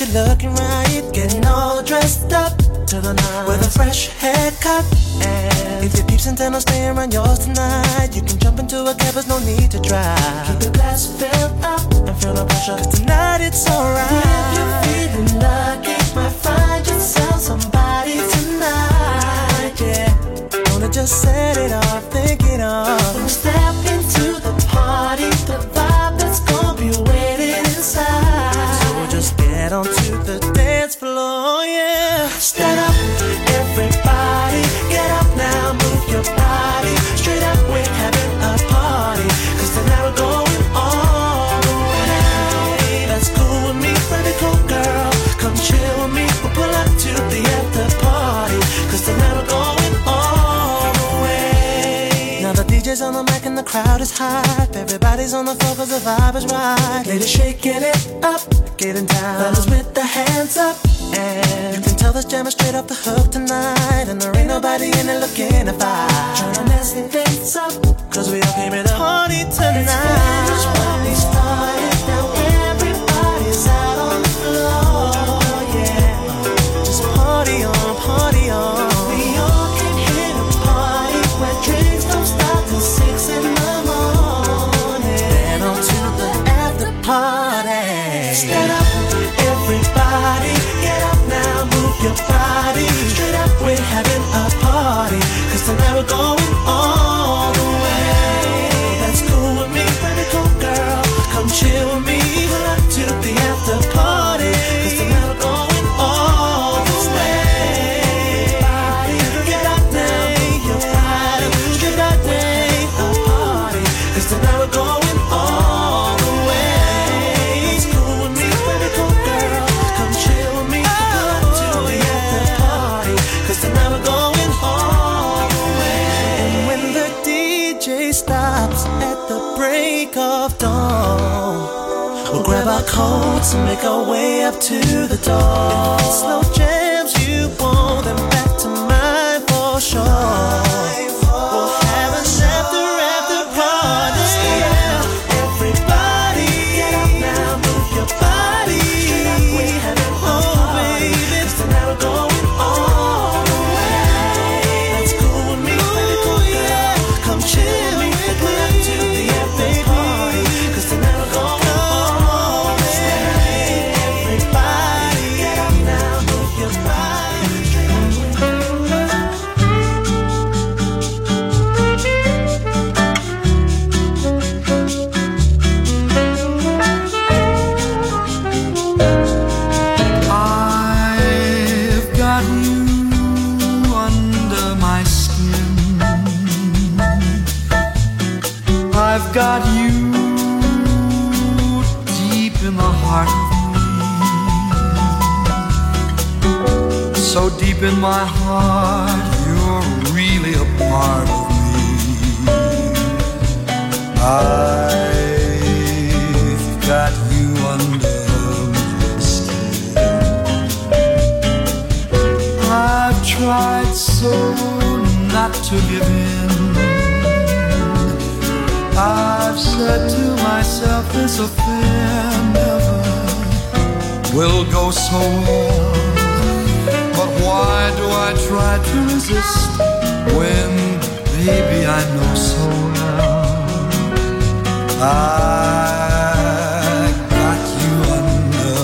You're looking right. Getting all dressed up to the night with a fresh haircut. And if your peeps intend on staying around yours tonight, you can jump into a cab, there's no need to drive. Keep your glass filled up and feel no pressure, cause tonight it's alright. If you're feeling lucky, might find yourself somebody tonight. Yeah, wanna just set it off, think it off. The crowd is hype. Everybody's on the floor cause the vibe is right. Ladies shaking it up getting down. Fellas with the hands up. And you can tell this jam is straight off the hook tonight. And there ain't nobody in it looking to fight. Trying to mess things up. Cause we all came in to party tonight. It's make our way up to the door. Slow jams you want them back to mine for sure. In my heart, you're really a part of me. I've got you under my skin. I've tried so not to give in. I've said to myself, this affair never will go so well. I try to resist when, maybe I know so well? I got you under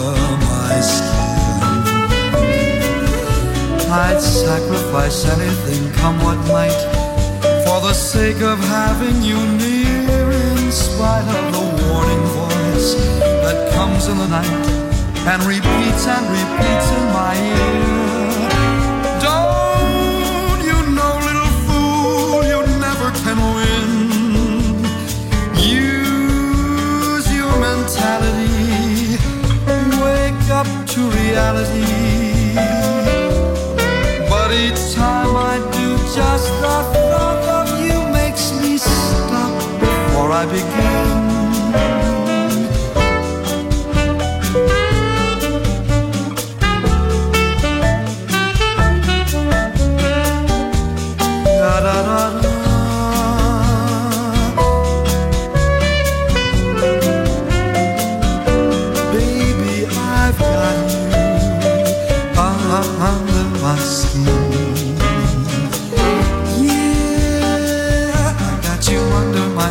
my skin. I'd sacrifice anything, come what might, for the sake of having you near, in spite of the warning voice that comes in the night and repeats and repeats in my ear. To reality. But each time I do, just the thought of you makes me stop before I begin.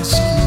Under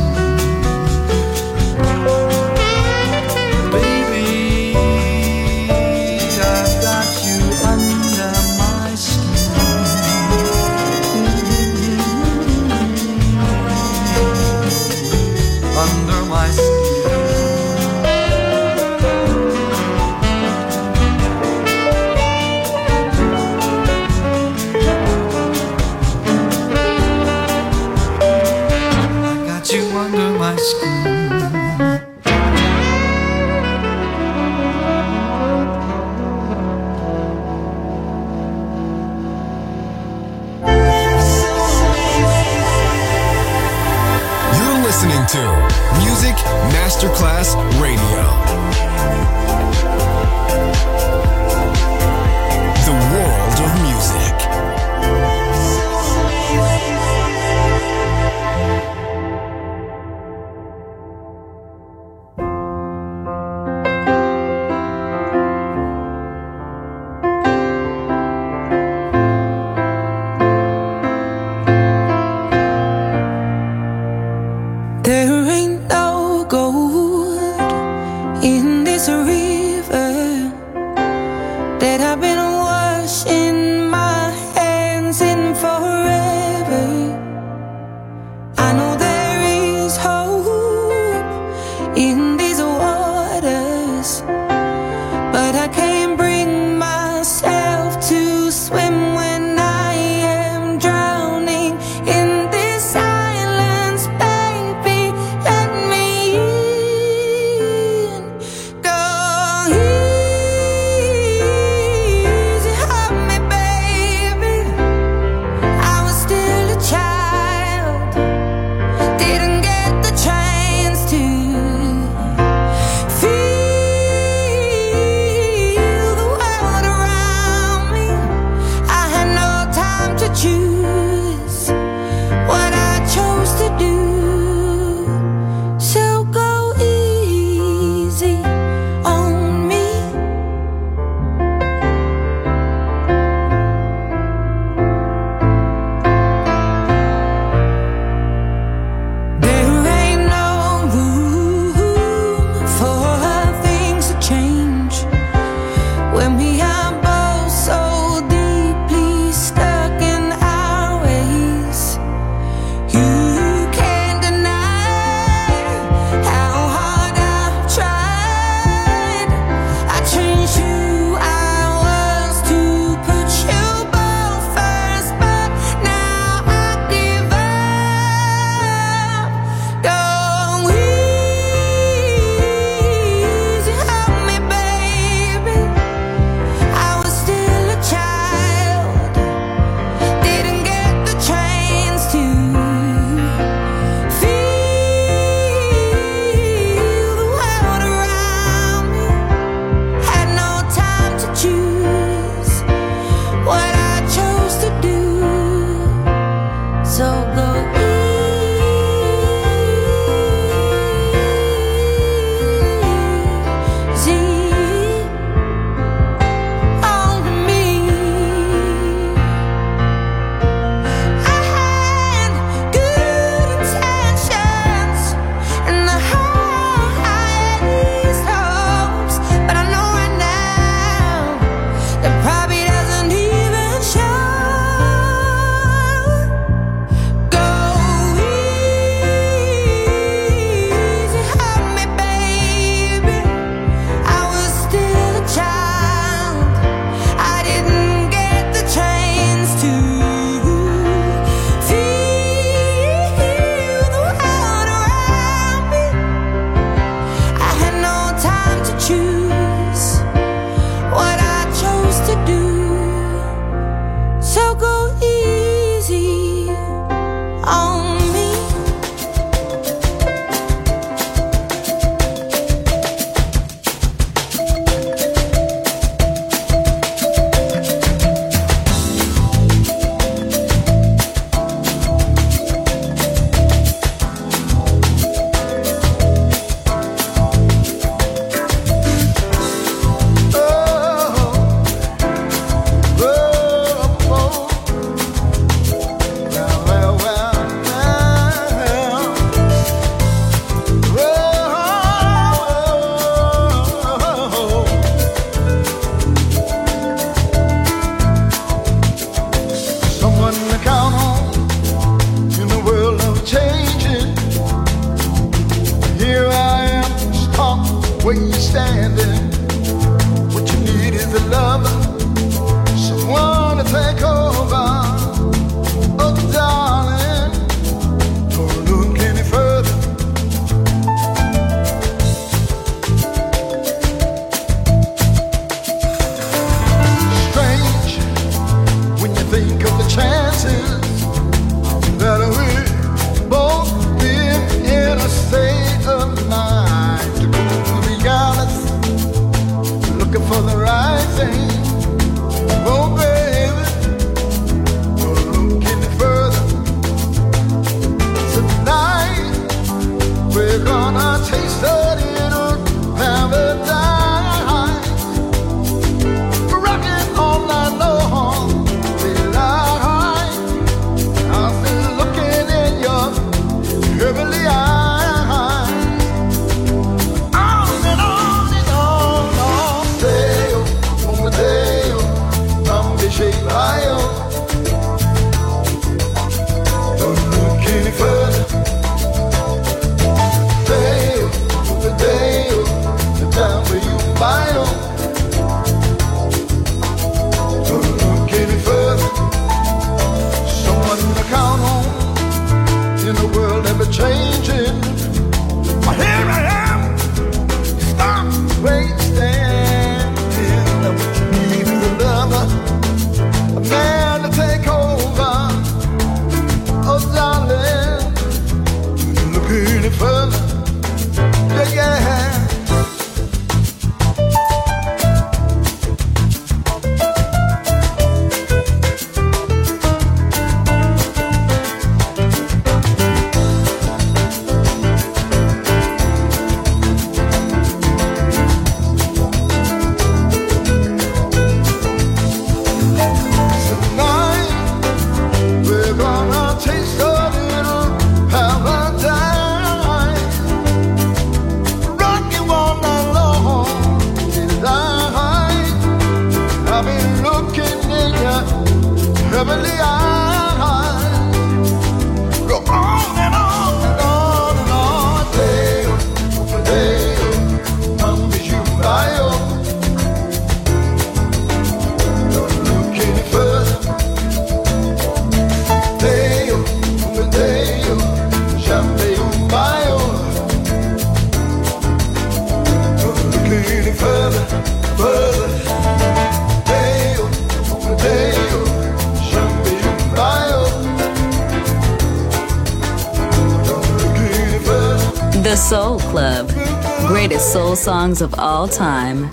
all time.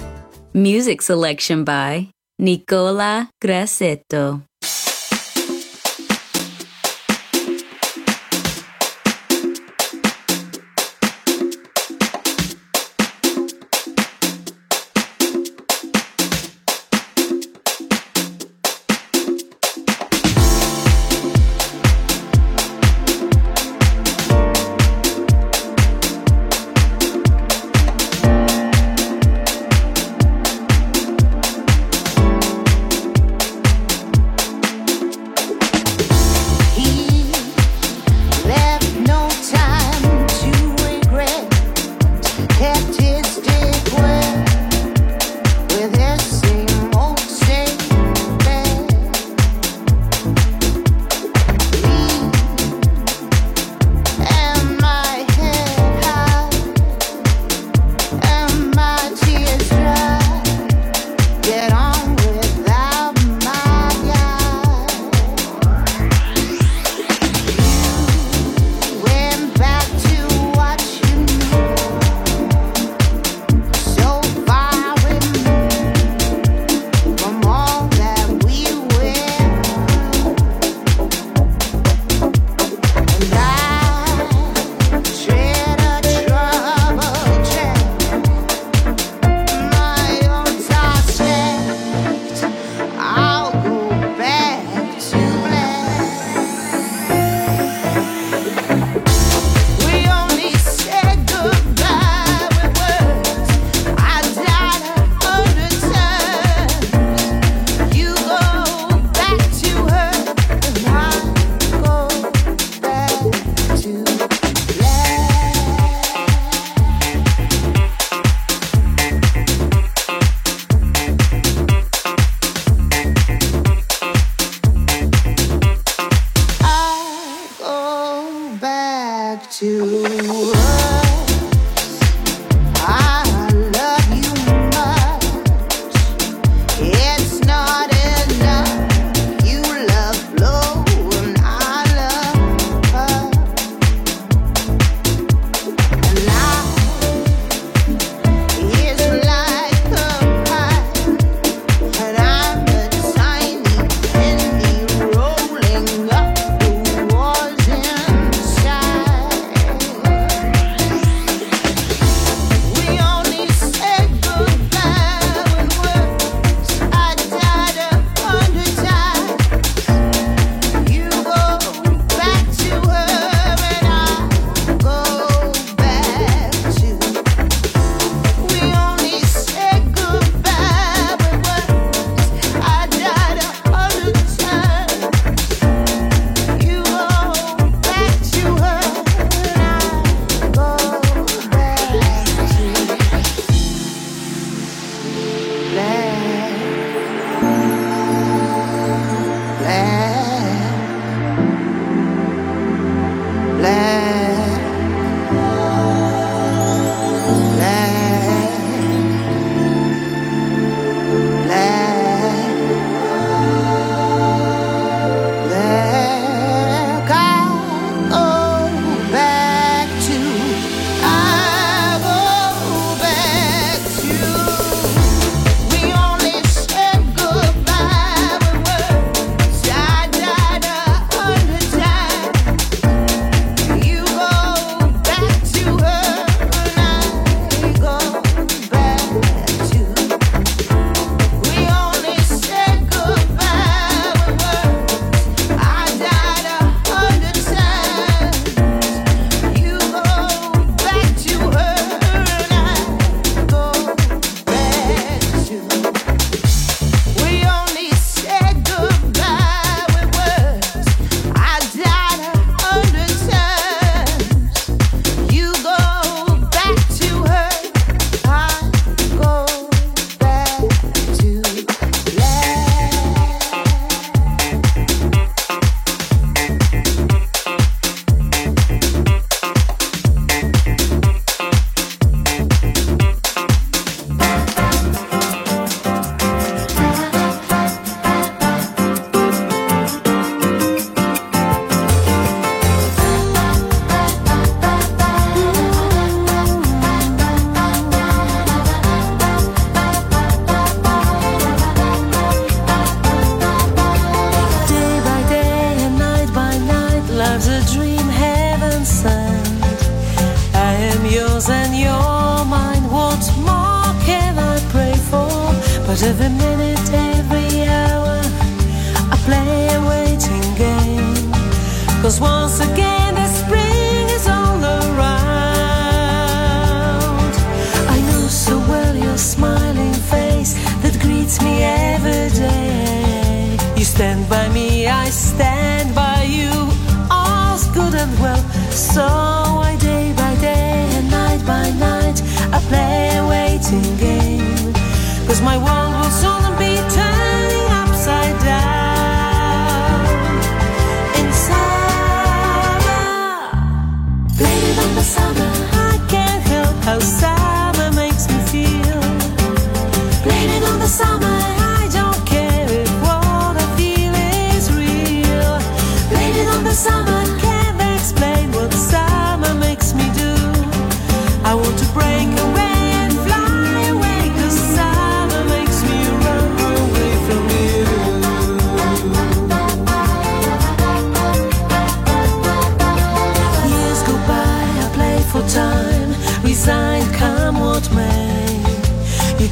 Music selection by Nicola Grassetto.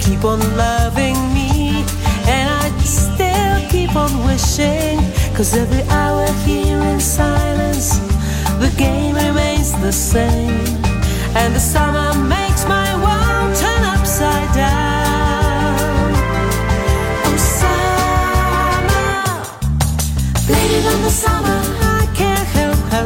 keep on loving me and I still keep on wishing cause every hour here in silence the game remains the same and the summer makes my world turn upside down. Oh summer the summer I can't help how